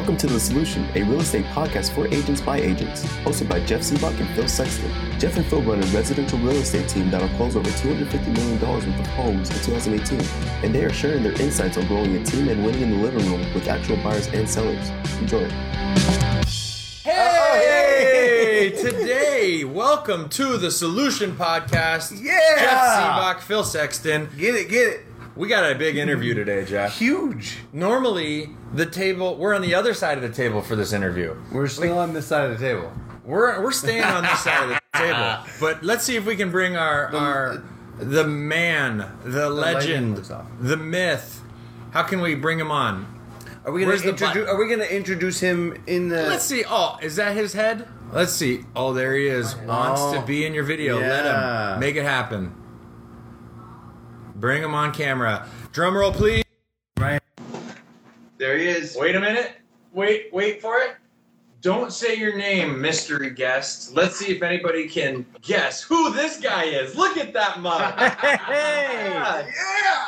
Welcome to The Solution, a real estate podcast for agents by agents, hosted by Jeff Sibbach and Phil Sexton. Jeff and Phil run a residential real estate team that'll close over $250 million worth of homes in 2018, and they are sharing their insights on growing a team and winning in the living room with actual buyers and sellers. Enjoy. Hey, today, welcome to the Solution Podcast. Yeah! Jeff Sibbach, Phil Sexton. Get it, get it. We got a big interview today, Jeff. Huge. Normally, the table, we're on the other side of the table for this interview. We're still on this side of the table. We're, we're staying on this side of the table. But let's see if we can bring our, our the man, the, legend, legend the myth. How can we bring him on? Are we gonna the introduce? Are we gonna introduce him in the? Let's see. Oh, is that his head? Let's see. Oh, there he is. Oh. Wants to Oh. be in your video. Let him make it happen. Bring him on camera. Drum roll, please. There he is. Wait a minute. Wait, wait for it. Don't say your name, mystery guest. Let's see if anybody can guess who this guy is. Look at that mug. Hey! God. Yeah.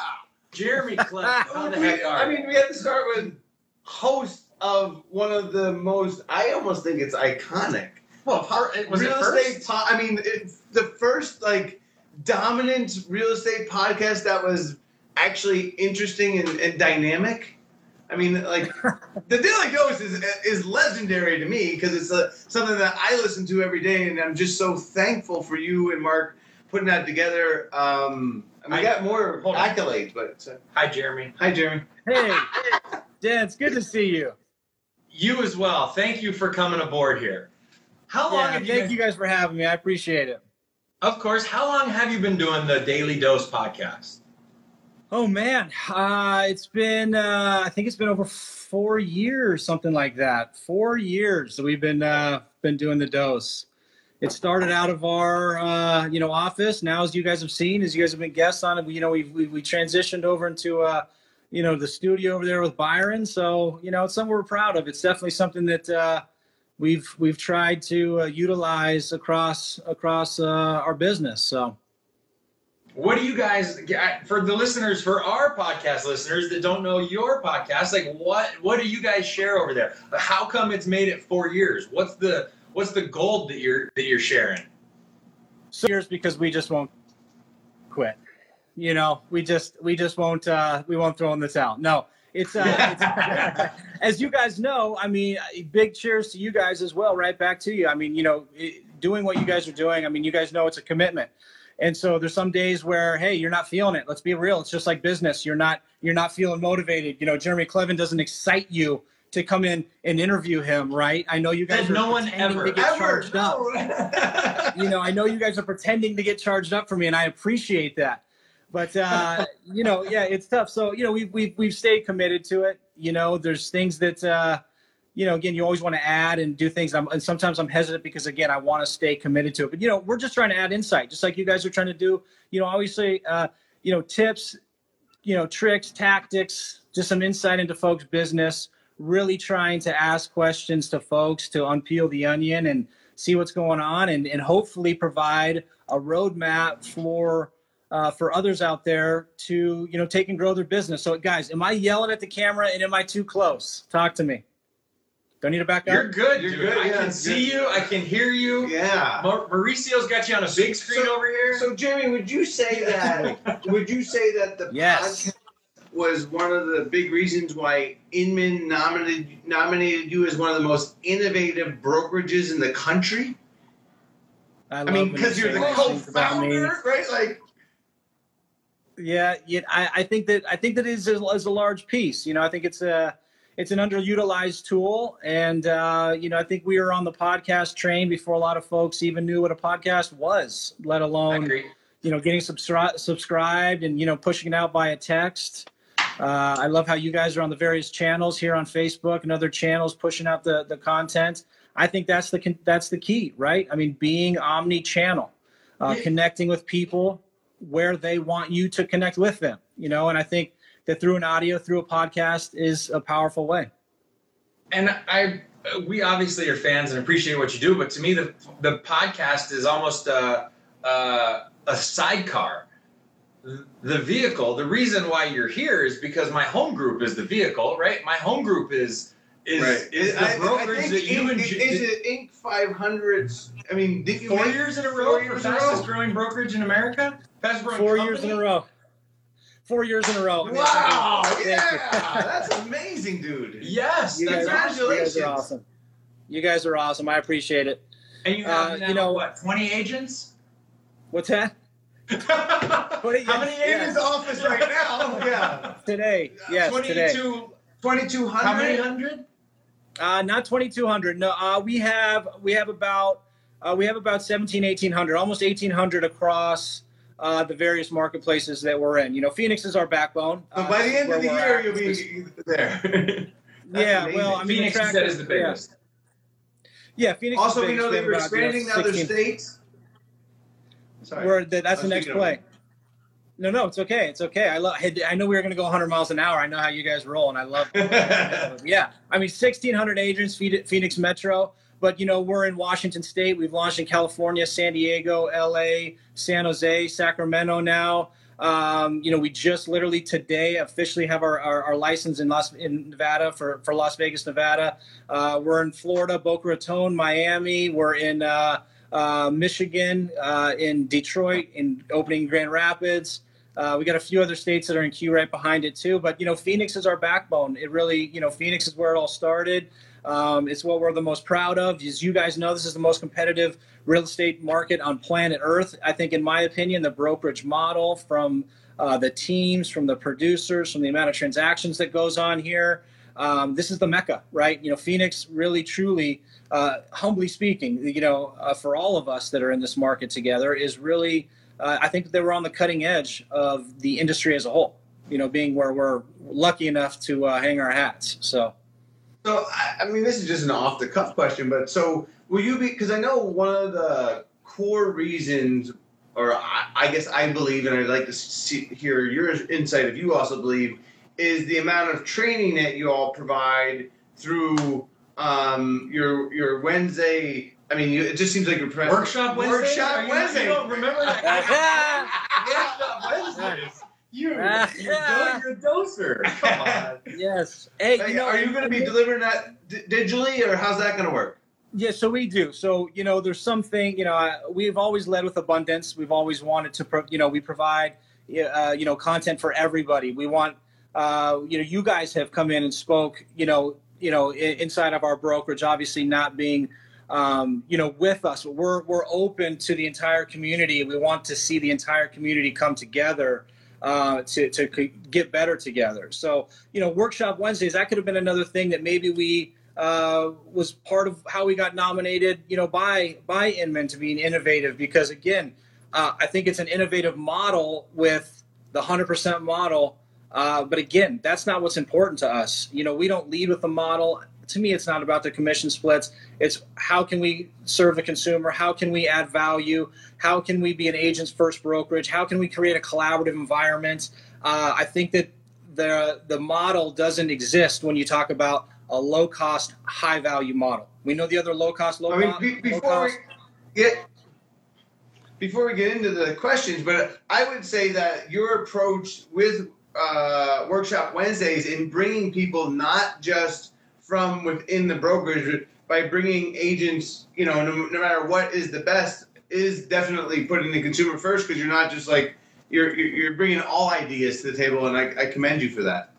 Jeremy Clef. Who the We- heck are I mean, we have to start with host of one of the most. I almost think it's iconic. well, par- was real it first? estate. Po- I mean, it, the first like dominant real estate podcast that was actually interesting and, and dynamic. I mean, like the Daily Dose is is legendary to me because it's a, something that I listen to every day, and I'm just so thankful for you and Mark putting that together. Um, and we I- got more hold on. accolades, but uh, Hi, Jeremy. hi, Jeremy. Hey, Dan, it's good to see you. You as well. Thank you for coming aboard here. How long Yeah, have you thank been- you guys for having me. I appreciate it. Of course. How long have you been doing the Daily Dose podcast? Oh man, uh, it's been uh, I think it's been over four years, something like that. Four years that we've been uh, been doing the dose. It started out of our uh, you know office. Now, as you guys have seen, as you guys have been guests on it, you know we we we transitioned over into uh, you know the studio over there with Byron. So you know it's something we're proud of. It's definitely something that uh, we've we've tried to utilize across across our business. So. What do you guys for the listeners, for our podcast listeners that don't know your podcast, like what what do you guys share over there? How come it's made it four years? What's the what's the gold that you're that you're sharing? so years because we just won't quit. You know, we just we just won't uh, we won't throw in the towel. No, it's, uh, it's as you guys know. I mean, big cheers to you guys as well. Right back to you. I mean, you know, it- doing what you guys are doing. I mean, you guys know it's a commitment. And so there's some days where, hey, you're not feeling it. Let's be real. It's just like business. You're not you're not feeling motivated. You know, Jeremy Kleven doesn't excite you to come in and interview him, right? I know you guys are no one pretending ever- to get Ever, charged up you know, I know you guys are pretending to get charged up for me, and I appreciate that. But uh, you know, yeah, it's tough. So you know, we've we've we've stayed committed to it. You know, there's things that uh, you know, again, you always want to add and do things. I'm, and sometimes I'm hesitant because again, I want to stay committed to it. But you know, we're just trying to add insight, just like you guys are trying to do. You know, obviously, uh, you know, tips, you know, tricks, tactics, just some insight into folks' business. Really trying to ask questions to folks to unpeel the onion and see what's going on, and and hopefully provide a roadmap for. Uh, for others out there to you know take and grow their business. So guys, am I yelling at the camera and am I too close? Talk to me. Do I need to back up? You're good, You're dude. good, I yeah, can good. see you. I can hear you. yeah. Mau- Mauricio's got you on a big screen So- over here. So, Jeremy, would you say that? would you say that the Yes. podcast was one of the big reasons why Inman nominated nominated you as one of the most innovative brokerages in the country? I, I love mean, because you you're the those things about me. co-founder, right? Like, Yeah, yeah. I, I think that I think that is a, is a large piece. You know, I think it's a it's an underutilized tool, and uh, you know, I think we were on the podcast train before a lot of folks even knew what a podcast was, let alone you know getting subscri- subscribed and you know pushing it out via text. Uh, I love how you guys are on the various channels here on Facebook and other channels pushing out the the content. I think that's the that's the key, right? I mean, being omni-channel, uh, Yeah. connecting with people where they want you to connect with them. You know, and I think that through an audio, through a podcast, is a powerful way. and I we obviously are fans and appreciate what you do, but to me the the podcast is almost a a, a sidecar. The vehicle, the reason why you're here is because my home group is the vehicle, right? My home group is is, right. is the I- I brokerage think that you Inc, enjoy. is it Inc. 500s? I mean, did you Four make years in a four row for years in a fastest row? growing brokerage in America? Fastest growing Four company? years in a row. Four years in a row. Wow! Yeah, that's amazing, dude. Yes, You guys, are, you guys are awesome. You guys are awesome. I appreciate it. And you have Uh, now, you know- what, 20 agents? What's that? How many yeah. In agents? his office right now. Yeah. Today. Yes, today. 22. 2200. How many hundred? Uh, not 2,200. No, uh, we have we have about uh, we have about 17, 1,800, almost 1,800 across uh, the various marketplaces that we're in. You know, Phoenix is our backbone. So Uh, by the end of the year, at. you'll be there. Yeah. amazing. Well, I mean, Phoenix, you attract- said, is the biggest. Yeah, Phoenix. is also, we know We that have you're about, you expanding to other states. Sorry. We're, that, that's the next play. No, no, it's okay. It's okay. I love. I know we were going to go 100 miles an hour. I know how you guys roll, and I love. yeah, I mean, 1,600 agents, Phoenix Metro. But you know, we're in Washington State. We've launched in California, San Diego, L.A., San Jose, Sacramento. Now, um, you know, we just literally today officially have our, our, our license in Las in Nevada for for Las Vegas, Nevada. Uh, we're in Florida, Boca Raton, Miami. We're in uh, uh, Michigan, uh, in Detroit, in opening Grand Rapids. Uh, we got a few other states that are in queue right behind it too. But you know, Phoenix is our backbone. It really, you know, Phoenix is where it all started. Um, it's what we're the most proud of. As you guys know, this is the most competitive real estate market on planet Earth. I think, in my opinion, the brokerage model from uh, the teams, from the producers, from the amount of transactions that goes on here. Um, this is the mecca, right? You know, Phoenix really, truly, uh, humbly speaking, you know, uh, for all of us that are in this market together, is really, uh, I think that we're on the cutting edge of the industry as a whole. You know, being where we're lucky enough to uh, hang our hats. So. So, I, I mean, this is just an off the cuff question, but so will you be? Because I know one of the core reasons, or I, I guess I believe, and I'd like to see, hear your insight if you also believe, is the amount of training that you all provide through um, your your Wednesday. I mean, you, it just seems like you're pre- Workshop Wednesday? Workshop Are you- Wednesday. You don't remember that? Workshop Wednesdays. You, you're, Yeah. you're a doser. Come on. Yes. Hey, Like, you know, are you going to be delivering that d- digitally, or how's that going to work? Yeah, so we do. So you know, there's something. You know, I, we've always led with abundance. We've always wanted to. Pro, you know, we provide. Uh, you know, content for everybody. We want. Uh, you know, you guys have come in and spoke. You know, you know, i- inside of our brokerage, obviously not being. Um, you know, with us, we're we're open to the entire community. We want to see the entire community come together uh, to to get better together. So, you know, workshop Wednesdays that could have been another thing that maybe we uh, was part of how we got nominated, you know, by by Inman to being innovative because again, uh, I think it's an innovative model with the hundred percent model. Uh, but again, that's not what's important to us. You know, we don't lead with the model. To me, it's not about the commission splits. It's how can we serve the consumer? How can we add value? How can we be an agent's first brokerage? How can we create a collaborative environment? Uh, I think that the the model doesn't exist when you talk about a low cost, high value model. We know the other low cost, low, I mean, be, before we get before we get into the questions, but I would say that your approach with uh, Workshop Wednesdays in bringing people not just from within the brokerage, by bringing agents, you know, no, no matter what is the best, is definitely putting the consumer first because you're not just like you're you're you're bringing all ideas to the table, and I, I commend you for that.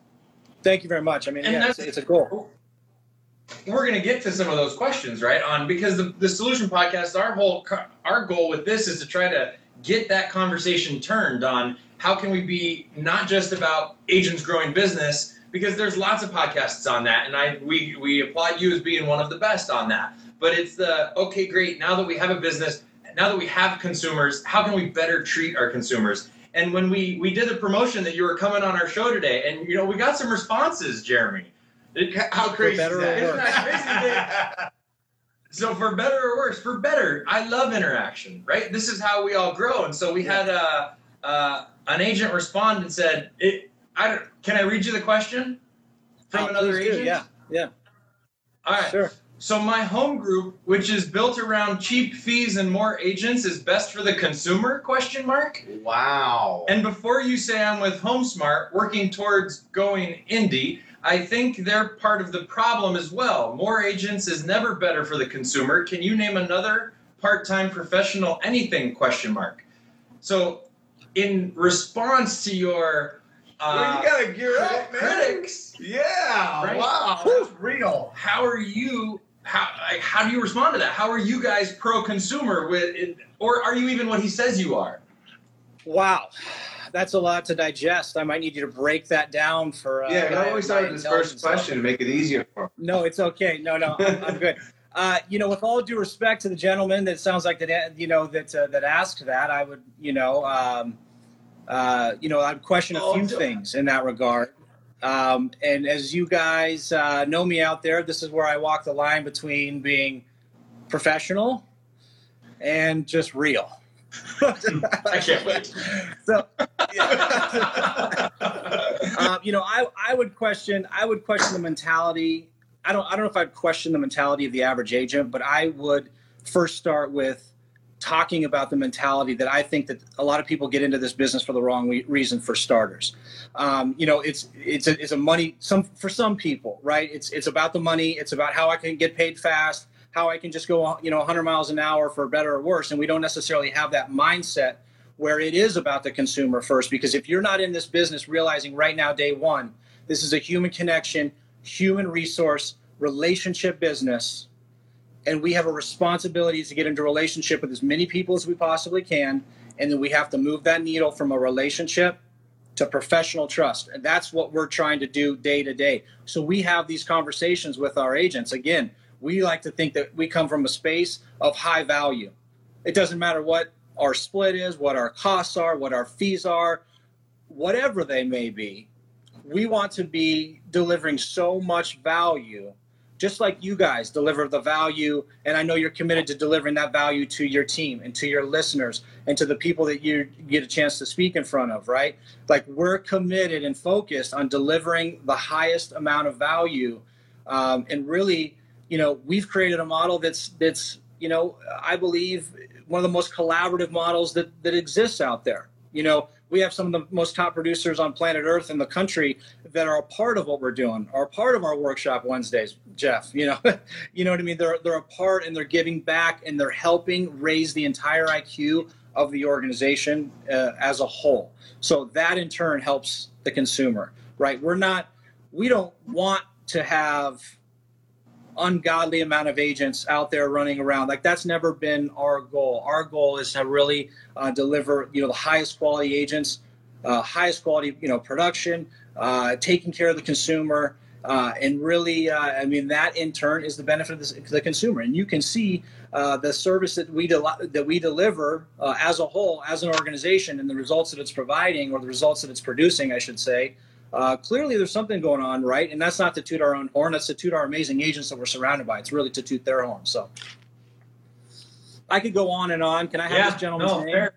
Thank you very much. I mean, And yeah, it's, that's- it's a goal. Oh. we're going to get to some of those questions right on because the, the solution podcast our whole our goal with this is to try to get that conversation turned on how can we be not just about agents growing business because there's lots of podcasts on that and i we we applaud you as being one of the best on that but it's the okay great now that we have a business now that we have consumers how can we better treat our consumers and when we we did the promotion that you were coming on our show today and you know we got some responses jeremy It- How crazy better is or that? Isn't that crazy so for better or worse, for better, I love interaction, right? This is how we all grow. And so we had uh, uh, an agent respond and said, it, I don't, "Can I read you the question from Oh, another please do. agent?" Yeah, yeah, All right. sure. So my home group, which is built around cheap fees and more agents, is best for the consumer? Question mark. Wow. And before you say I'm with HomeSmart, working towards going indie, I think they're part of the problem as well. More agents is never better for the consumer. Can you name another part-time professional anything question mark? So in response to your uh, well, you gotta gear up, man. critics, Yeah. Right? Wow. That's real. how are you how like, how do you respond to that? How are you guys pro-consumer with it, or are you even what he says you are? Wow, that's a lot to digest. I might need you to break that down for. Uh, yeah, I my- always my start this first question to make it easier for him. No, it's okay. No, no, I'm, I'm good. Uh, you know, with all due respect to the gentleman that sounds like that, you know, that uh, that asked that, I would, you know, um, uh, you know, I'd question a Oh, few things in that regard. Um, and as you guys uh, know me out there, this is where I walk the line between being professional and just real. I can't wait. So, um, you know, I, I would question I would question the mentality. I don't I don't know if I'd question the mentality of the average agent, but I would first start with talking about the mentality that I think that a lot of people get into this business for the wrong re- reason. For starters, um, you know, it's it's a, it's a money some for some people, right? It's it's about the money. It's about how I can get paid fast, how I can just go you know 100 miles an hour for better or worse, and we don't necessarily have that mindset where it is about the consumer first. Because if you're not in this business, realizing right now, day one, this is a human connection, human resource, relationship business and we have a responsibility to get into relationship with as many people as we possibly can. And then we have to move that needle from a relationship to professional trust. And that's what we're trying to do day to day. So we have these conversations with our agents. Again we like to think that we come from a space of high value. It doesn't matter what our split is what our costs are what our fees are whatever they may be we want to be delivering so much value just like you guys deliver the value and i know you're committed to delivering that value to your team and to your listeners and to the people that you get a chance to speak in front of right? Like we're committed and focused on delivering the highest amount of value um, and really you know we've created a model that's that's you know i believe one of the most collaborative models that that exists out there. You know we have some of the most top producers on planet earth in the country that are a part of what we're doing are a part of our workshop wednesdays jeff you know you know what i mean? They're they're a part and they're giving back and they're helping raise the entire iq of the organization uh, as a whole. So that in turn helps the consumer right? We're not we don't want to have ungodly amount of agents out there running around. Like that's never been our goal. Our goal is to really uh, deliver you know the highest quality agents uh, highest quality you know production uh, taking care of the consumer uh, and really uh, i mean that in turn is the benefit of the, the consumer. And you can see uh, the service that we del- that we deliver as a whole as an organization and the results that it's providing or the results that it's producing i should say uh, clearly there's something going on, right? And that's not to toot our own horn. That's to toot our amazing agents that we're surrounded by. It's really to toot their horn. So I could go on and on. Can I have Yeah, this gentleman's no, name? fair.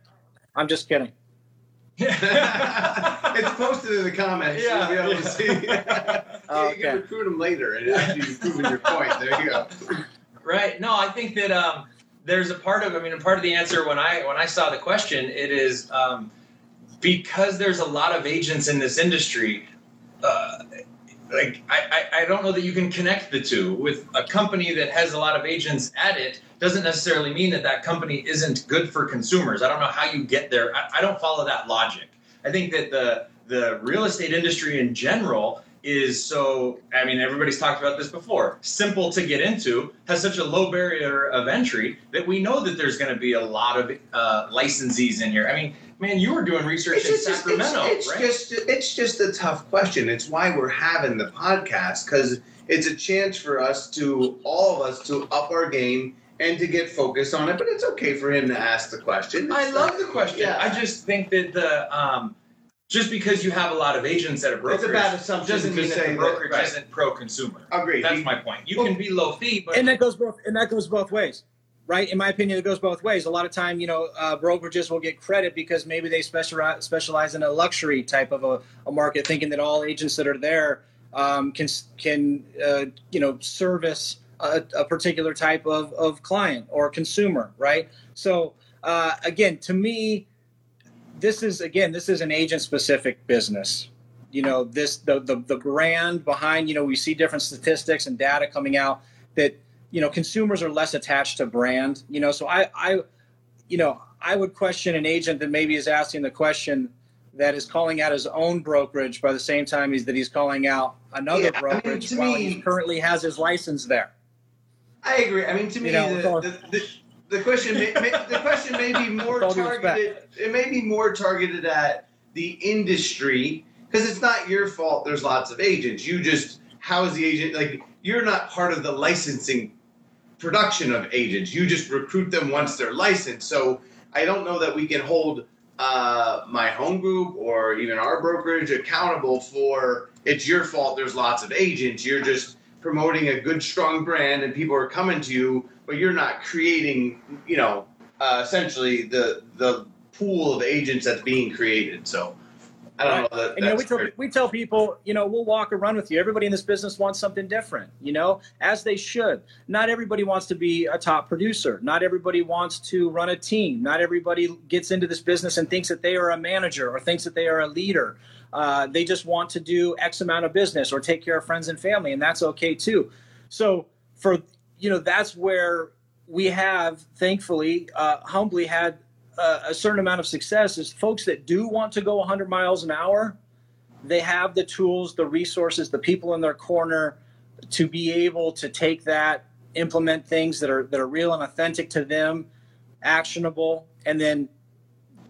I'm just kidding. it's posted in the comments. Yeah, You'll be able yeah. to see. Oh, You can recruit them later and after you've proven your point. There you go. Right. No, I think that um, there's a part of. I mean, a part of the answer when I when I saw the question, it is um, because there's a lot of agents in this industry. Uh, like I, I, I don't know that you can connect the two. With a company that has a lot of agents at it doesn't necessarily mean that that company isn't good for consumers. I don't know how you get there. I, I don't follow that logic. I think that the the real estate industry in general is so i mean everybody's talked about this before. Simple to get into has such a low barrier of entry that we know that there's going to be a lot of uh, licensees in here. I mean man you were doing research in just- sacramento it's, right just it's just a tough question. It's why we're having the podcast because it's a chance for us to all of us to up our game and to get focused on it. But it's okay for him to ask the question. I It's love not- the question. Yeah. I just think that the um, just because you have a lot of agents at a brokerage It's a bad assumption doesn't mean that say the that- brokerage right. isn't pro-consumer. Agreed. That's He- my point. You can be low fee, but and that goes both and that goes both ways right in my opinion it goes both ways. A lot of time you know uh, brokerages will get credit because maybe they specialize specialize in a luxury type of a, a market thinking that all agents that are there um, can can uh, you know service a, a particular type of, of client or consumer right? So uh, again to me this is again this is an agent specific business. You know this the, the the brand behind you know we see different statistics and data coming out that you know consumers are less attached to brand you know so i i you know i would question an agent that maybe is asking the question that is calling out his own brokerage by the same time he's that he's calling out another Yeah, I mean, brokerage while me- he currently has his license there I agree. I mean, to me, You know, the, the, the, the question may, may, the question may be more With all due respect. targeted. It may be more targeted at the industry because it's not your fault. There's lots of agents. You just house the agent. Like you're not part of the licensing production of agents. You just recruit them once they're licensed. So I don't know that we can hold uh, my home group or even our brokerage accountable for it's your fault. There's lots of agents. You're just promoting a good, strong brand, and people are coming to you, but you're not creating, you know, uh, essentially the the pool of agents that's being created. So I don't know that. And you know, we tell, we tell people, you know, we'll walk or run with you. Everybody in this business wants something different, you know, as they should. Not everybody wants to be a top producer. Not everybody wants to run a team. Not everybody gets into this business and thinks that they are a manager or thinks that they are a leader. Uh, they just want to do X amount of business or take care of friends and family, and that's okay too. So, for you know, that's where we have, thankfully, uh, humbly had uh, a certain amount of success is folks that do want to go 100 miles an hour they have the tools the resources the people in their corner to be able to take that implement things that are that are real and authentic to them actionable and then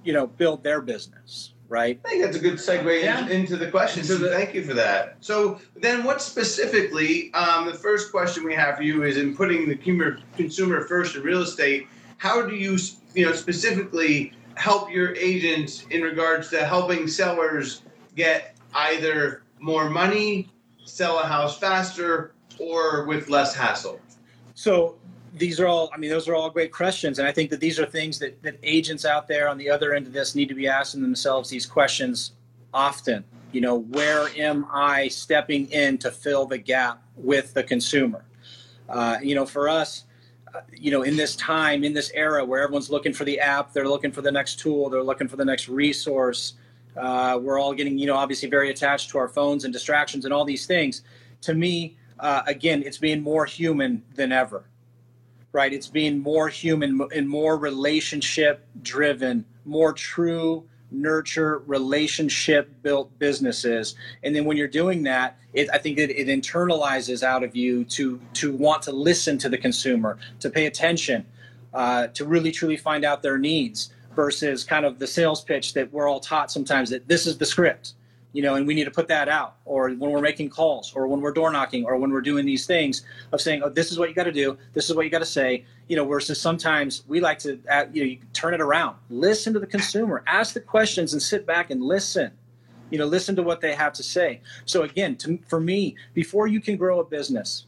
you know build their business right I think that's a good segue Yeah. into, into the question. So the- thank you for that. So then, what specifically? Um, the first question we have for you is in putting the consumer, consumer first in real estate. How do you, you know, specifically help your agents in regards to helping sellers get either more money, sell a house faster, or with less hassle? So these are all, I mean, those are all great questions. And I think that these are things that, that agents out there on the other end of this need to be asking themselves these questions often. You know, where am I stepping in to fill the gap with the consumer? Uh, you know, for us, you know, in this time, in this era where everyone's looking for the app, they're looking for the next tool, they're looking for the next resource. Uh, we're all getting, you know, obviously very attached to our phones and distractions and all these things. To me, uh, again, it's being more human than ever right? It's being more human and more relationship driven, more true nurture relationship built businesses. And then when you're doing that it, i think it, it internalizes out of you to to want to listen to the consumer to pay attention uh, to really truly find out their needs versus kind of the sales pitch that we're all taught sometimes that this is the script you know, and we need to put that out, or when we're making calls, or when we're door knocking, or when we're doing these things of saying, "Oh, this is what you got to do. This is what you got to say." You know, versus sometimes we like to, you know, you turn it around, listen to the consumer, ask the questions, and sit back and listen. You know, listen to what they have to say. So again, to, for me, before you can grow a business,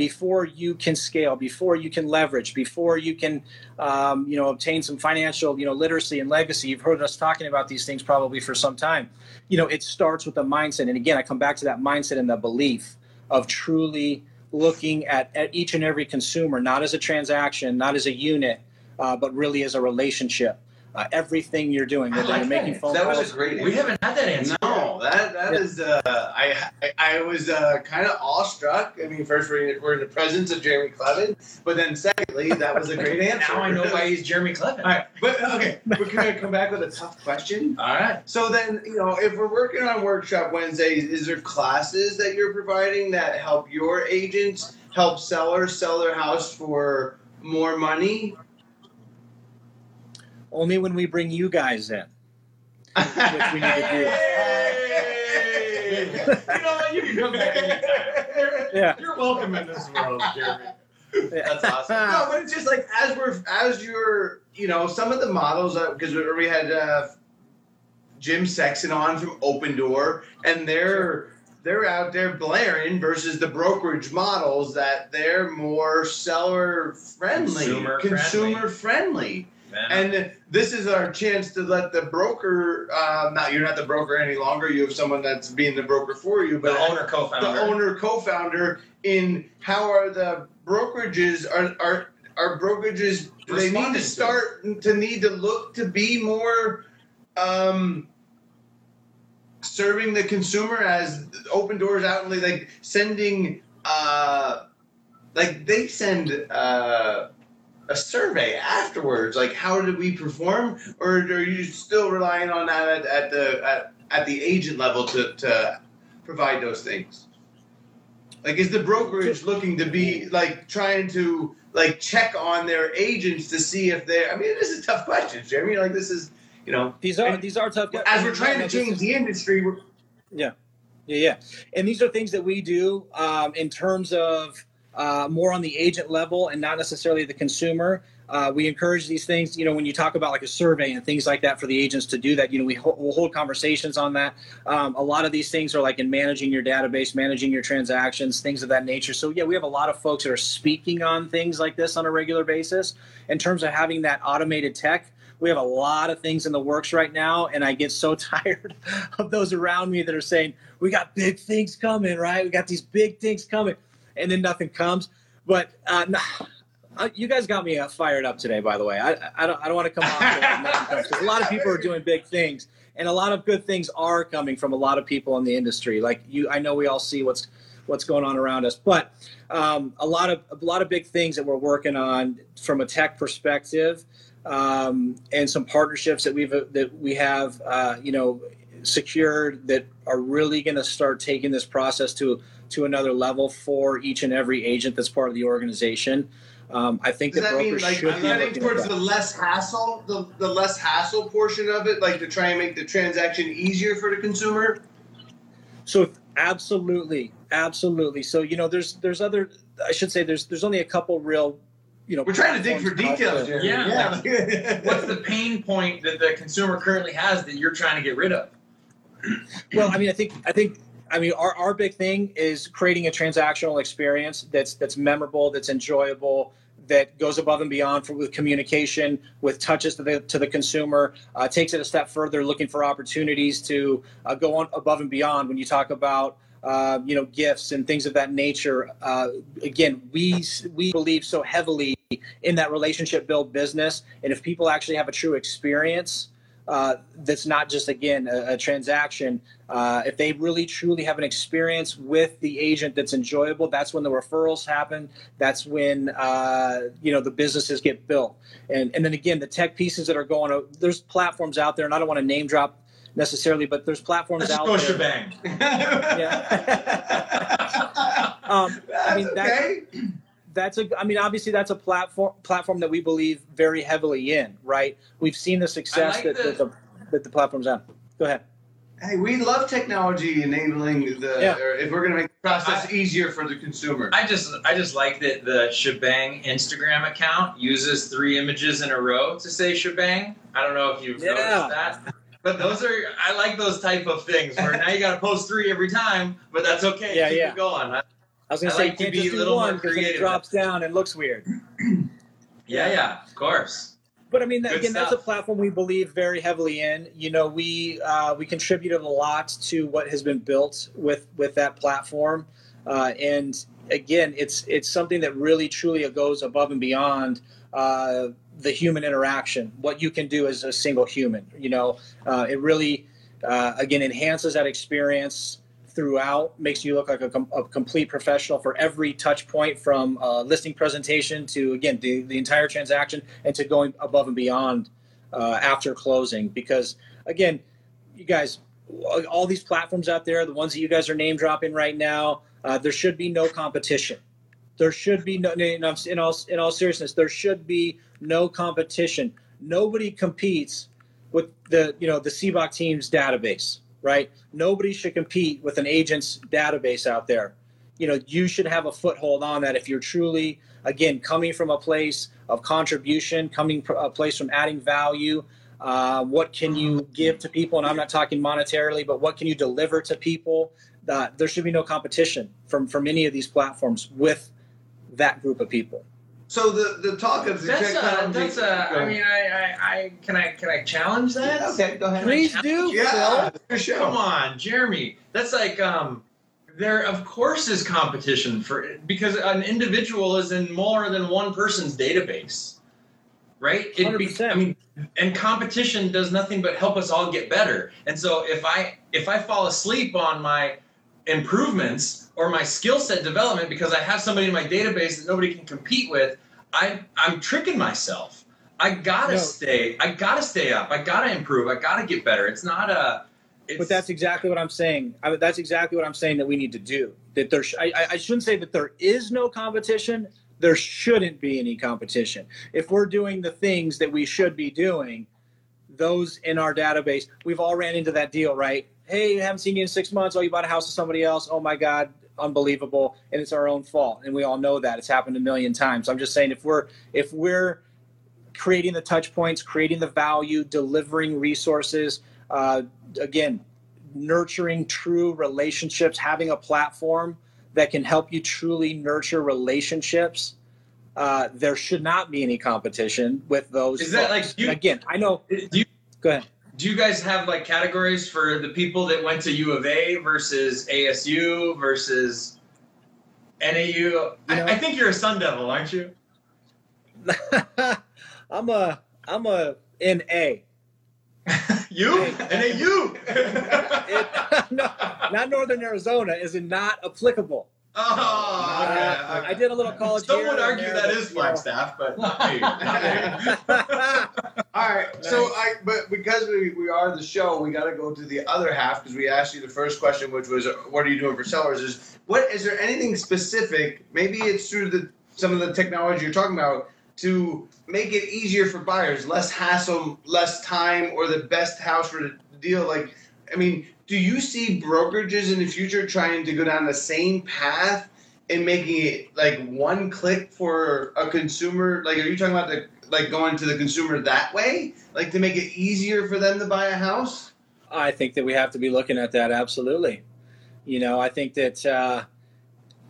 before you can scale, before you can leverage, before you can, um, you know, obtain some financial, you know, literacy and legacy. You've heard us talking about these things probably for some time. You know, it starts with the mindset. And again, I come back to that mindset and the belief of truly looking at, at each and every consumer, not as a transaction, not as a unit, uh, but really as a relationship. Uh, everything you're doing, I whether like you're making that. phone That was a great. We haven't had that answer. No, that that Yeah. is. Uh, I I, I was uh, kind of awestruck. I mean, first we're in, we're in the presence of Jeremy Kleven, but then secondly, that was a great answer. Now I know why he's Jeremy Kleven. All right, but okay, we're gonna come back with a tough question. All right. So then, you know, if we're working on workshop Wednesdays, is there classes that you're providing that help your agents help sellers sell their house for more money? Only when we bring you guys in. Which we need to do. you know what? You can come back. anytime. Yeah. You're welcome in this world, Jeremy. That's awesome. No, but it's just like as we're as you're you know some of the models because we had uh, Jim Sexton on from Opendoor and they're they're out there blaring versus the brokerage models that they're more seller friendly, Consumer consumer friendly. Man. And this is our chance to let the broker. Uh, not you're not the broker any longer. You have someone that's being the broker for you, the but owner, co-founder. the owner co-founder in how are the brokerages are are are brokerages do they need to to start to need to look to be more um serving the consumer as open doors out and like sending uh like they send uh a survey afterwards like how did we perform or are you still relying on that at, at the at, at the agent level to to provide those things like is the brokerage looking to be like trying to like check on their agents to see if they're i mean this is a tough question jeremy like this is you know These are And these are tough. as we're trying to change the industry we're Yeah, yeah, yeah. And these are things that we do um, in terms of uh, more on the agent level and not necessarily the consumer. Uh, we encourage these things. You know, when you talk about like a survey and things like that for the agents to do that, you know, we ho- we'll hold conversations on that. Um, a lot of these things are like in managing your database, managing your transactions, things of that nature. So yeah, we have a lot of folks that are speaking on things like this on a regular basis. In terms of having that automated tech, we have a lot of things in the works right now, and I get so tired of those around me that are saying, "We got big things coming, right? We got these big things coming," and then nothing comes. But uh, no, uh, you guys got me uh, fired up today. By the way, I, I don't I don't want to come off a lot of people are doing big things, and a lot of good things are coming from a lot of people in the industry. Like you, I know we all see what's what's going on around us, but um, a lot of a lot of big things that we're working on from a tech perspective um, and some partnerships that we've that we have uh, you know secured that are really going to start taking this process to to another level for each and every agent that's part of the organization. Um, I think Does that that mean brokers like should be getting looking at towards the less hassle, the, the less hassle portion of it, like to try and make the transaction easier for the consumer? So absolutely, absolutely. So you know, there's there's other. I should say there's there's only a couple real. You know, We're trying to dig for details, there. Jeremy. Yeah. What's the pain point that the consumer currently has that you're trying to get rid of? Well, I mean, I think I think I mean our, our big thing is creating a transactional experience that's that's memorable, that's enjoyable, that goes above and beyond for with communication, with touches to the to the consumer, uh, takes it a step further, looking for opportunities to uh, go on above and beyond. When you talk about uh, you know gifts and things of that nature, uh, again, we we believe so heavily in that relationship build business, and if people actually have a true experience uh, that's not just again a, a transaction. Uh, if they really truly have an experience with the agent that's enjoyable, that's when the referrals happen. That's when uh, you know the businesses get built. And and then again, the tech pieces that are going. There's platforms out there, and I don't want to name drop necessarily, but there's platforms just out go there. shebang. Um, I mean, That's that- okay. That's a i mean obviously that's a platform platform that we believe very heavily in right we've seen the success like that, the- that the that the platform's on go ahead Hey, we love technology enabling the. Yeah. Or if we're going to make the process easier for the consumer. I just I just like that the shebang Instagram account uses three images in a row to say shebang. I don't know if you've Yeah. noticed that. But those are I like those type of things where now you got to post three every time, but that's okay. Yeah, Keep yeah. it going. I- i was going I to say like you can't just do one because it drops down and looks weird. Yeah, yeah, of course. but i mean Good again that's a platform we believe very heavily in. You know we uh, we contributed a lot to what has been built with with that platform. Uh, and again it's it's something that really truly goes above and beyond uh, the human interaction what you can do as a single human you know? Uh, it really uh, again enhances that experience throughout makes you look like a, com- a complete professional for every touch point from uh, listing presentation to again the, the entire transaction and to going above and beyond uh, after closing. Because again you guys all these platforms out there the ones that you guys are name dropping right now uh, there should be no competition. There should be no in all, in all seriousness there should be no competition. Nobody competes with the you know the Sibbach team's database right? Nobody should compete with an agent's database out there. You know you should have a foothold on that if you're truly again coming from a place of contribution coming a place from adding value uh, what can you give to people? And i'm not talking monetarily but what can you deliver to people? Uh, there should be no competition from from any of these platforms with that group of people so the, the talk of the That's a, technology. that's a. I mean, I, I, I can I can I challenge that? okay, go ahead. please do Yeah, Phil. Come on, Jeremy. That's like um there of course is competition for because an individual is in more than one person's database. right? It be, 100%. I mean, and competition does nothing but help us all get better. And so if I if I fall asleep on my improvements or my skill set development because I have somebody in my database that nobody can compete with, I I'm tricking myself. I gotta No. stay. I gotta stay up. I gotta improve. I gotta get better. It's not a. It's, But that's exactly what I'm saying. I, that's exactly what I'm saying that we need to do. That there, sh- I, I- shouldn't say that there is no competition. There shouldn't be any competition. If we're doing the things that we should be doing, those in our database, we've all ran into that deal, right? Hey, you haven't seen you in six months. Oh, you bought a house with somebody else. Oh my God, unbelievable. And it's our own fault, and we all know that it's happened a million times. I'm just saying, if we're if we're creating the touch points, creating the value, delivering resources, uh, again, nurturing true relationships, having a platform that can help you truly nurture relationships. Uh, there should not be any competition with those. Is that folks. like you- again? I know. Do you, Go ahead. Do you guys have like categories for the people that went to U of A versus ASU versus NAU? You know- I, I think you're a Sun Devil, aren't you? I'm a I'm a NA. you? NAU? It, no, not Northern Arizona is it not applicable. Oh, okay. Uh, I did a little college. Some here would argue there, that but, is you know. Flagstaff, but not me. Not me. All right, so I but because we, we are the show, we got to go to the other half because we asked you the first question, which was, "What are you doing for sellers?" Is what is there anything specific? Maybe it's through the some of the technology you're talking about to make it easier for buyers, less hassle, less time, or the best house for the deal. Like, I mean, do you see brokerages in the future trying to go down the same path? And making it like one click for a consumer, like are you talking about the like going to the consumer that way, like to make it easier for them to buy a house? I think that we have to be looking at that absolutely. You know, I think that uh,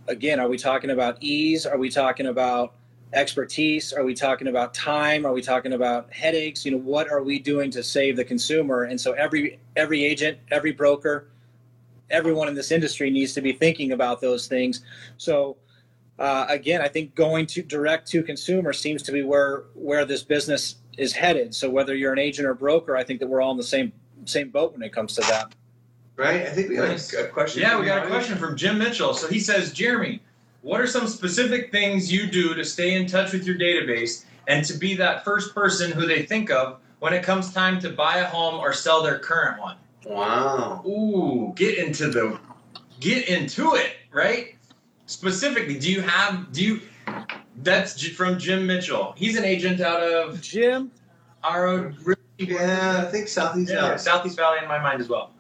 again, are we talking about ease? Are we talking about expertise? Are we talking about time? Are we talking about headaches? You know, what are we doing to save the consumer? And so every every agent, every broker, everyone in this industry needs to be thinking about those things. So uh, again, I think going to direct to consumer seems to be where where this business is headed. So whether you're an agent or broker, I think that we're all in the same same boat when it comes to that. Right? I think we got Nice. a, a question. Yeah, we got a question from Jim Mitchell. So he says, Jeremy, what are some specific things you do to stay in touch with your database and to be that first person who they think of when it comes time to buy a home or sell their current one? Wow. Ooh, get into the get into it, right? Specifically, do you have do you that's from Jim Mitchell. He's an agent out of Jim, RO Yeah, I think Southeast. yeah, Southeast Valley in my mind as well.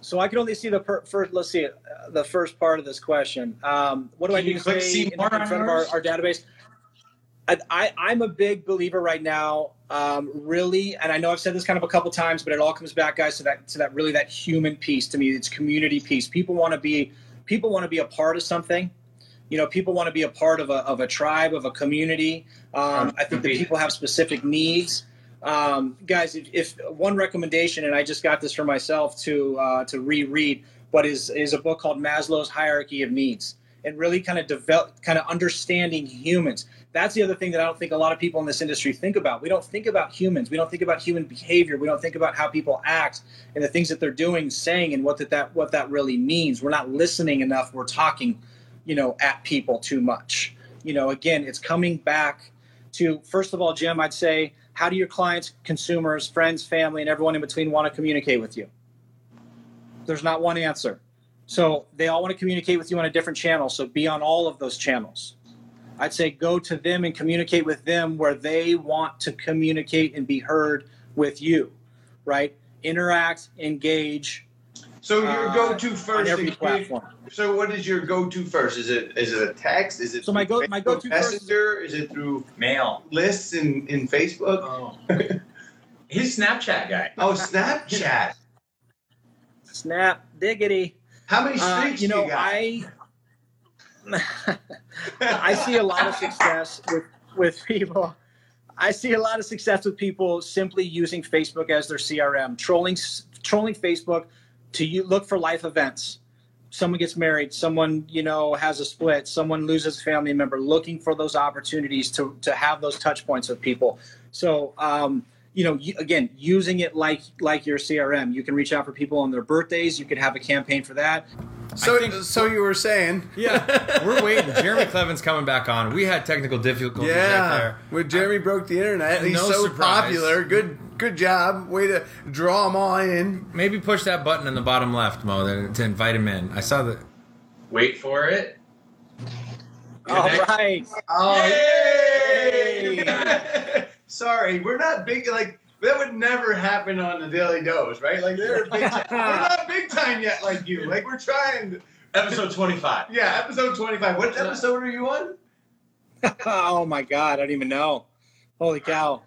so I can only see the per, first. Let's see uh, the first part of this question. Um, what do I Can do you to click stay see in, in front of our, our database? I, I'm a big believer right now. Um, really, and I know I've said this kind of a couple times, but it all comes back, guys, to that to that really that human piece. To me, it's community piece. People want to be people want to be a part of something. You know, people want to be a part of a, of a tribe, of a community. Um, I think that people have specific needs. Um, guys, if, if one recommendation, and I just got this for myself to uh, to reread, but is is a book called Maslow's Hierarchy of Needs, and really kind of develop, kind of understanding humans. That's the other thing that I don't think a lot of people in this industry think about. We don't think about humans. We don't think about human behavior. We don't think about how people act and the things that they're doing, saying, and what that, that what that really means. We're not listening enough. We're talking, you know, at people too much. You know, again, it's coming back to first of all, Jim. I'd say, how do your clients, consumers, friends, family, and everyone in between want to communicate with you? There's not one answer. So they all want to communicate with you on a different channel. So be on all of those channels. I'd say go to them and communicate with them where they want to communicate and be heard with you, right? Interact, engage So your uh, go-to on first. every in platform. So what is your go-to first? Is it is it a text? Is it So my through go my go-to first- Messenger? Is it through Mail. lists in in Facebook? Oh. He's Snapchat guy. Oh, Snapchat. Snap, diggity. How many Uh, streaks you know, you got? I I see a lot of success with with people. I see a lot of success with people simply using Facebook as their CRM, trolling trolling Facebook to you look for life events. someone gets married, someone you know has a split, someone loses a family member, looking for those opportunities to to have those touch points with people. So um, you know, again, using it like like your CRM. You can reach out for people on their birthdays. You could have a campaign for that. So, think, so you were saying? Yeah, we're waiting. Jeremy Kleven's coming back on. We had technical difficulties yeah, right there. When Jeremy I, broke the internet, he's no so surprise. popular. Good, good job. Way to draw them all in. Maybe push that button in the bottom left, Mo, to invite him in. I saw the. Wait for it. All right. Oh, yay! Yay! sorry, we're not big like that would never happen on the Daily Dose, right? Like they're big time. we're not big time yet, like you. Like we're trying. Episode twenty five. Yeah, episode twenty five. What episode are you on? oh my god, I don't even know. Holy cow!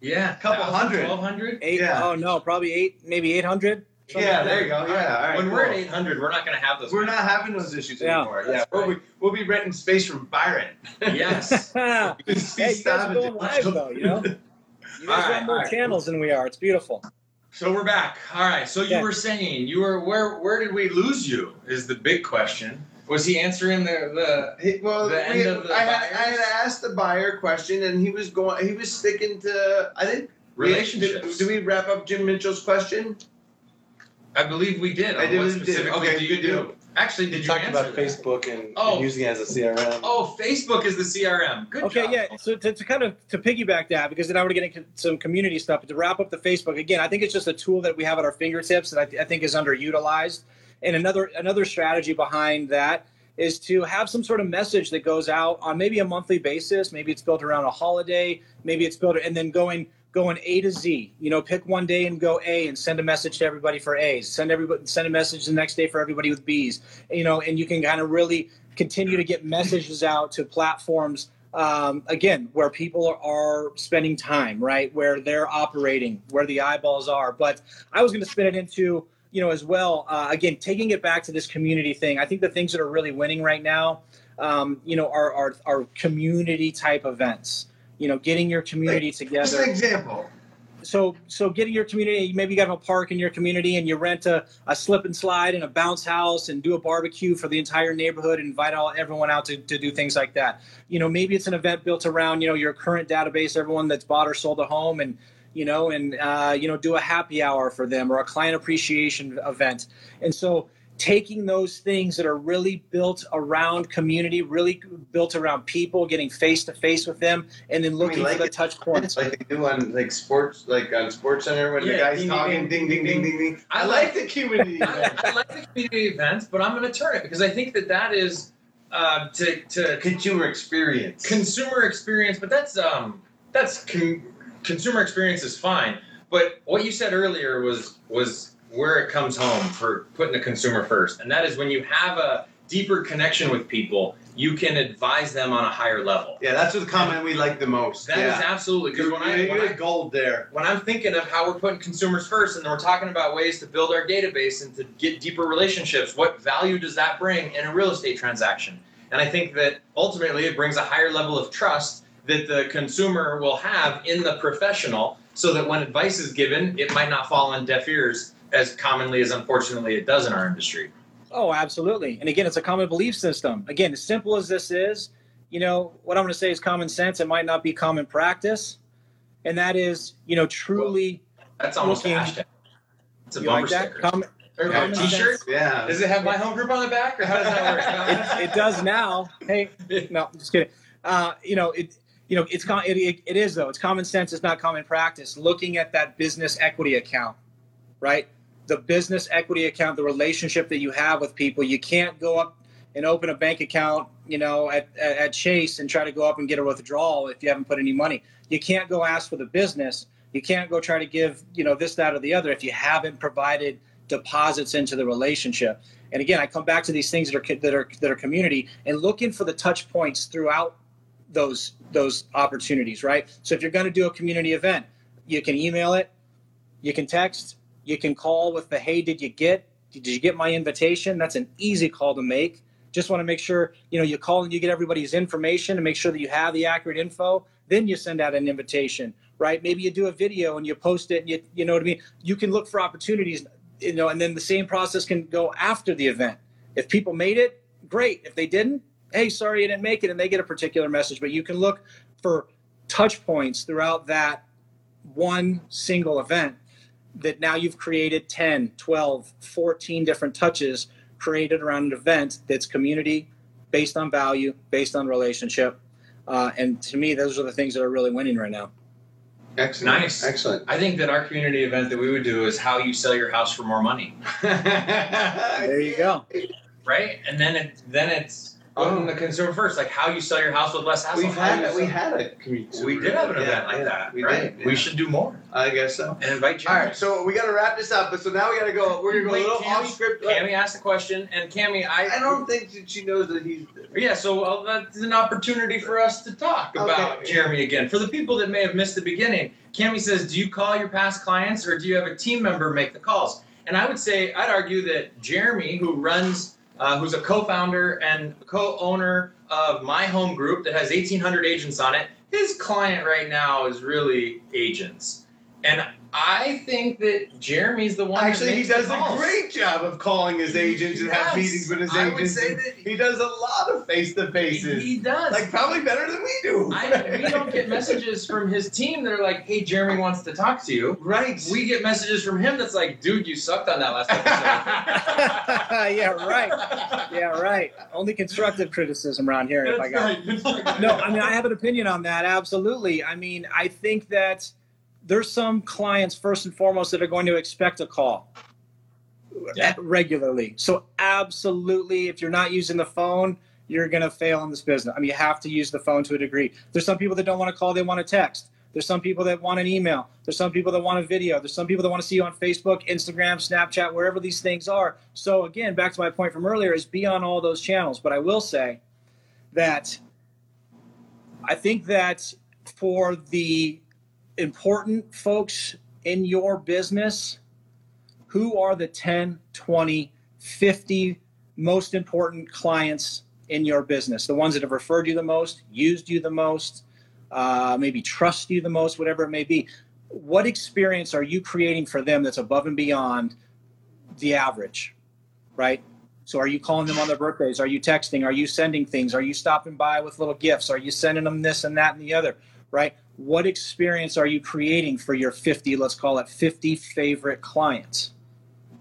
Yeah, a couple hundred. Twelve hundred. Eight. Yeah. Oh no, probably eight, maybe eight hundred. Yeah, there you go. Yeah, all right. When cool. we're at 800, we're not going to have those. We're not having those issues yeah, anymore. Yeah, we'll, be, we'll be renting space from Byron. Yes. hey, you guys are going live though, you know. You guys right, have more right. channels than we are. It's beautiful. So we're back. All right. So you yeah. were saying you were where? Where did we lose you? Is the big question. Was he answering the the well? The we, I, had, I had asked the buyer a question, and he was going. He was sticking to. I think relationships. Did, did we wrap up Jim Mitchell's question? I believe we did. I did. did. Okay, do you do? Actually, did you, you talked about that? Facebook and, oh. and, using it as a CRM? Oh, Facebook is the CRM. Good job. okay, job. yeah. So to, to, kind of to piggyback that, because then I want to get into some community stuff. But to wrap up the Facebook again, I think it's just a tool that we have at our fingertips that I, th- I think is underutilized. And another another strategy behind that is to have some sort of message that goes out on maybe a monthly basis. Maybe it's built around a holiday. Maybe it's built and then going going A to Z. You know, pick one day and go A and send a message to everybody for A's. Send everybody send a message the next day for everybody with B's. You know, and you can kind of really continue to get messages out to platforms um, again where people are, spending time, right? Where they're operating, where the eyeballs are. But I was going to spin it into you know as well. Uh, again, taking it back to this community thing. I think the things that are really winning right now. Um, you know, are, are, are community type events you know, getting your community like, together. Just an example. So, so getting your community, maybe you got a park in your community and you rent a, a slip and slide and a bounce house and do a barbecue for the entire neighborhood and invite all everyone out to, to do things like that. You know, maybe it's an event built around, you know, your current database, everyone that's bought or sold a home and, you know, and, uh, you know, do a happy hour for them or a client appreciation event. And so, taking those things that are really built around community, really built around people, getting face to face with them, and then looking I mean, like for the touch points. Like they do on like sports, like on Sports Center when yeah, the guy's ding, talking, ding, ding, ding, ding, ding. I, I like, the community. events. I like the community events, but I'm going to turn it because I think that that is uh, to to consumer experience. Consumer experience, but that's um that's con- consumer experience is fine. But what you said earlier was was where it comes home for putting the consumer first. And that is when you have a deeper connection with people, you can advise them on a higher level. Yeah, that's the comment we like the most. That yeah. is absolutely because when I when I gold there. When I'm thinking of how we're putting consumers first, and we're talking about ways to build our database and to get deeper relationships, what value does that bring in a real estate transaction? And I think that ultimately it brings a higher level of trust that the consumer will have in the professional, so that when advice is given, it might not fall on deaf ears as commonly as unfortunately it does in our industry. Oh, absolutely. And again, it's a common belief system. Again, as simple as this is, you know, what I'm going to say is common sense. It might not be common practice. And that is, you know, truly. Well, that's almost looking, a hashtag. It's a you bumper like that? sticker. Common, yeah, t-shirt? Yeah. Does it have my home group on the back, or how does that work? it, it, does now. Hey, no, just kidding. Uh, you know, it, you know, it's it, it, it is though. It's common sense. It's not common practice. Looking at that business equity account, right? The business equity account, the relationship that you have with people. You can't go up and open a bank account, you know, at, at Chase and try to go up and get a withdrawal if you haven't put any money. You can't go ask for the business. You can't go try to give, you know, this, that, or the other if you haven't provided deposits into the relationship. And again, I come back to these things that are that are that are community and looking for the touch points throughout those those opportunities, right? So if you're going to do a community event, you can email it, you can text, you can call with the hey, did you get? Did you get my invitation? That's an easy call to make. Just want to make sure you know you call and you get everybody's information and make sure that you have the accurate info. Then you send out an invitation, right? Maybe you do a video and you post it. And you you know what I mean. You can look for opportunities, you know, and then the same process can go after the event. If people made it, great. If they didn't, hey, sorry you didn't make it, and they get a particular message. But you can look for touch points throughout that one single event that now you've created 10, 12, 14 different touches created around an event that's community based on value, based on relationship. Uh, and to me, those are the things that are really winning right now. Excellent. Nice. Excellent. I think that our community event that we would do is how you sell your house for more money, There you go. right? And then it then it's putting the consumer first, like how you sell your house with less hassle. We've you had we had a community. we did have an Yeah, event like yeah, that, We right? did. We should do more I guess so. and invite All Jereme. right, so we got to wrap this up. But so now we got to go. We're gonna go Wait, a little Cammy- off script. Cammy asked a question, and Cammy, I I don't think that she knows that he's. Yeah, so uh, that's an opportunity for us to talk about Okay. Jereme again. For the people that may have missed the beginning, Cammy says, "Do you call your past clients, or do you have a team member make the calls?" And I would say, I'd argue that Jereme, who runs, uh, who's a co-founder and co-owner of my home group that has 1,800 agents on it, his client right now is really agents, and I think that Jereme's the one. Actually, that he does the a great job of calling his agents and have meetings with his I would say that- he does a lot of face to faces. He does. Like probably better than we do. I, we don't get messages from his team that are like, "Hey, Jeremy wants to talk to you." right. We get messages from him that's like, "Dude, you sucked on that last episode." yeah, right. Yeah, right. Only constructive criticism around here. If I got no, I mean I have an opinion on that. Absolutely. I mean I think that there's some clients first and foremost that are going to expect a call Yeah. regularly. So absolutely, if you're not using the phone, you're going to fail in this business. I mean, you have to use the phone to a degree. There's some people that don't want to call; they want to text. There's some people that want an email. There's some people that want a video. There's some people that want to see you on Facebook, Instagram, Snapchat, wherever these things are. So again, back to my point from earlier is be on all those channels. But I will say that I think that for the important folks in your business, who are the 10, 20, 50 most important clients in your business? The ones that have referred you the most, used you the most, uh, maybe trust you the most, whatever it may be. What experience are you creating for them that's above and beyond the average, right? So, are you calling them on their birthdays? Are you texting? Are you sending things? Are you stopping by with little gifts? Are you sending them this and that and the other, right? What experience are you creating for your 50, let's call it 50 favorite clients?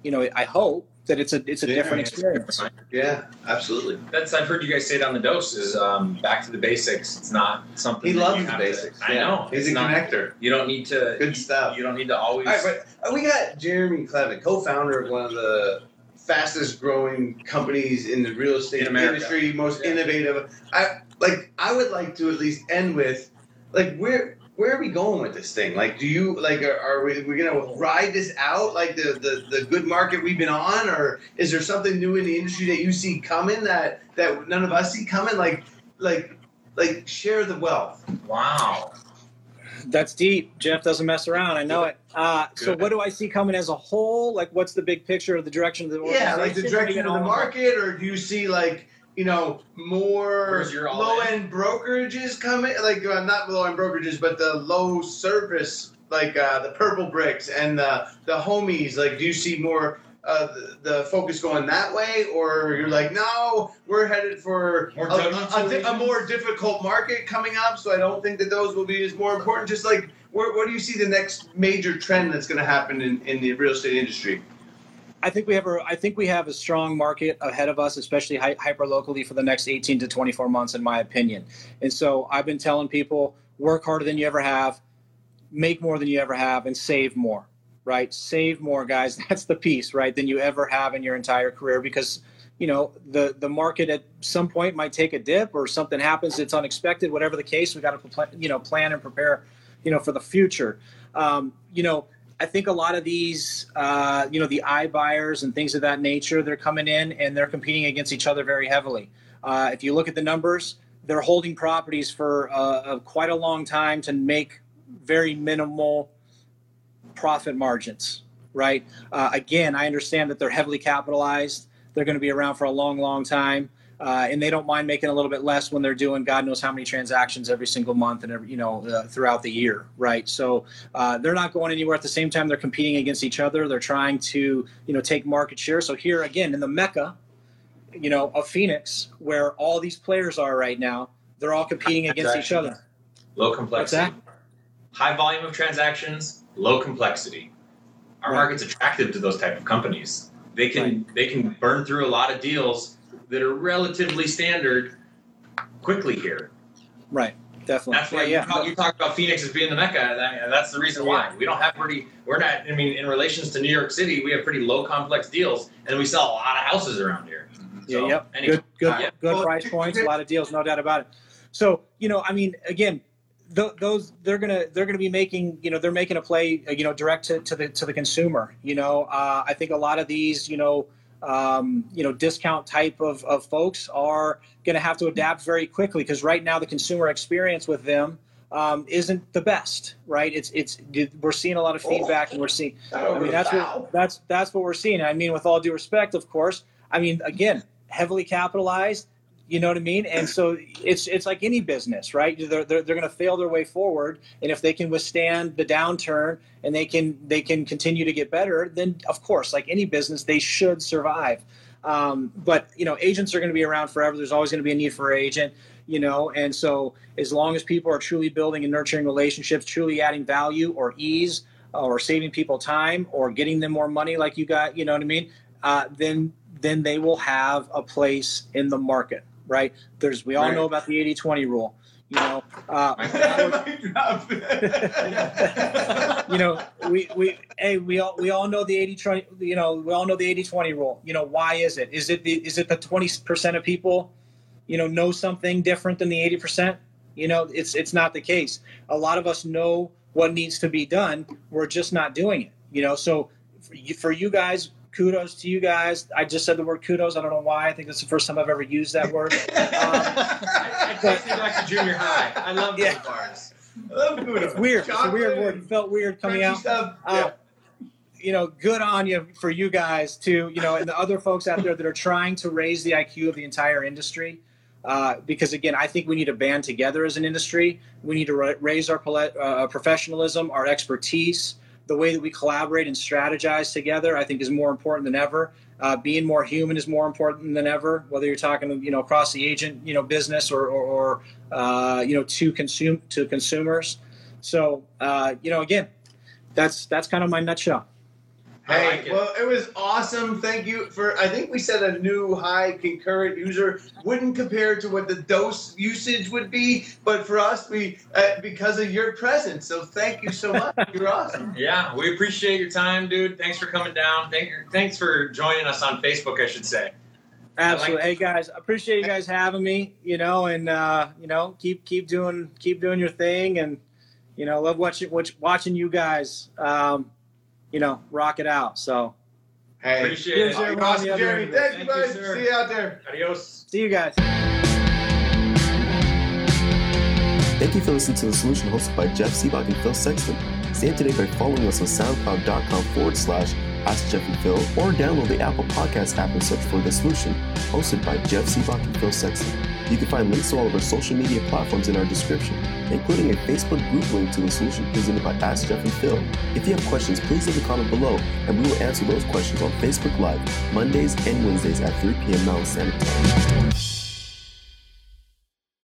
You know, I hope that it's a it's a Yeah, different experience. Yeah, absolutely. That's I've heard you guys say it on the dose is um, back to the basics. It's not something He loves the have to- basics. I know. He's It's a not- connector. You don't need to. Good stuff. You don't need to always. All right, but uh, we got Jereme Kleven, co-founder of one of the fastest growing companies in the real estate In industry, most Yeah. innovative. I like. I would like to at least end with, like, where where are we going with this thing? Like, do you like? Are, are we we gonna ride this out like the, the the good market we've been on, or is there something new in the industry that you see coming that that none of us see coming? Like, like, like share the wealth. wow. That's deep. Jeff doesn't mess around. I know it. Uh, so, what do I see coming as a whole? Like, what's the big picture of the direction of the Yeah, like the direction of the market, or do you see like you know more Where's your all low end brokerages coming? Like uh, not low end brokerages, but the low service, like uh, the Purplebricks and the the homies. Like, do you see more? Uh, the, the focus going that way, or you're like, no, we're headed for More a, a- a W2 di- a more difficult market coming up. So I don't think that those will be as more important. Just like, where, where do you see the next major trend that's going to happen in, in the real estate industry? I think we have a I think we have a strong market ahead of us, especially hy- hyper locally for the next 18 to 24 months, in my opinion. And so I've been telling people work harder than you ever have, make more than you ever have, and save more. Right, save more, guys. That's the piece, right, than you ever have in your entire career because you know the the market at some point might take a dip or something happens that's unexpected. Whatever the case, we got to you know plan and prepare, you know, for the future. Um, you know, I think a lot of these, uh, you know, the iBuyers and things of that nature, they're coming in and they're competing against each other very heavily. Uh, if you look at the numbers, they're holding properties for uh, quite a long time to make very minimal profit margins, right? Uh, again, I understand that they're heavily capitalized. They're going to be around for a long, long time. Uh, and they don't mind making a little bit less when they're doing God knows how many transactions every single month and every, you know uh, throughout the year, right? So uh, they're not going anywhere. At the same time, they're competing against each other. They're trying to you know take market share. So here again in the mecca, you know, of Phoenix, where all these players are right now. They're all competing against each other. Low complexity. High volume of transactions, low complexity. Our Right. market's attractive to those type of companies. They can Right. they can burn through a lot of deals that are relatively standard quickly here. Right. Definitely. That's why yeah, you, talk, you talk about Phoenix as being the mecca. That, that's the reason why we don't have pretty. We're not. I mean, in relations to New York City, we have pretty low complex deals, and we sell a lot of houses around here. Yeah, So, yep. anyway, good, good, yeah. good Well, price points. A lot of deals, no doubt about it. So you know, I mean, again, th- those they're gonna they're gonna be making you know they're making a play uh, you know direct to, to the to the consumer. You know, uh, I think a lot of these you know um, you know discount type of, of folks are going to have to adapt very quickly because right now the consumer experience with them um, isn't the best. Right? It's it's we're seeing a lot of feedback and we're seeing I mean, that's what that's that's what we're seeing. I mean, with all due respect, of course. I mean, again, heavily capitalized. You know what I mean? And so it's it's like any business, right? They're they're, they're going to fail their way forward, and if they can withstand the downturn and they can they can continue to get better, then of course, like any business, they should survive. Um, but you know, agents are going to be around forever. There's always going to be a need for an agent. You know, and so as long as people are truly building and nurturing relationships, truly adding value or ease, or saving people time, or getting them more money, like you got, you know what I mean? Uh, then then they will have a place in the market, right? There's we all Right. know about the 80-20 rule. You know, uh, you know, we we hey we all we all know the 80 20 you know, we all know the 80 20 rule. You know, why is it? Is it the is it the 20% of people, you know, know something different than the 80%? You know, it's it's not the case. A lot of us know what needs to be done. We're just not doing it. You know, so for you, for you guys, kudos to you guys. I just said the word kudos. I don't know why. I think it's the first time I've ever used that word. I, I me back to junior high. I love those Yeah. bars. It's weird. It's a weird word. It felt weird coming out. Stuff. Uh, you know, good on you for you guys too. You know, and the other folks out there that are trying to raise the IQ of the entire industry. Uh, because again, I think we need to band together as an industry. We need to ra- raise our pole- uh, professionalism, our expertise, the way that we collaborate and strategize together. I think is more important than ever. Uh, being more human is more important than ever. Whether you're talking, you know, across the agent, you know, business or, or, or uh, you know, to consume to consumers. So, uh, you know, again, that's that's kind of my nutshell. I Hey, like it. well, it was awesome. Thank you for. I think we set a new high concurrent user. Wouldn't compare to what the dose usage would be, but for us, we uh, because of your presence. So thank you so much. You're awesome. Yeah, we appreciate your time, dude. Thanks for coming down. Thank you. thanks for joining us on Facebook, I should say. Absolutely. hey guys, appreciate you guys having me. You know, and uh, you know, keep keep doing keep doing your thing, and you know, love watching watch, watching you guys. Um, you know, rock it out. So Hey, Appreciate it. everyone awesome, Jereme. Thank, Thank you, you, guys. See you out there. Adios. see you guys. Thank you for listening to The Solution hosted by Jeff Sibbach and Phil Sexton. Stay up to date by following us on soundcloud.com forward slash Ask Jeff and Phil or download the Apple Podcast app and search for The Solution, hosted by Jeff Sibbach and Phil Sexton. You can find links to all of our social media platforms in our description, including a Facebook group link to The Solution presented by Ask Jeff and Phil. If you have questions, please leave a comment below, and we will answer those questions on Facebook Live Mondays and Wednesdays at 3 p.m. Mountain Standard Time.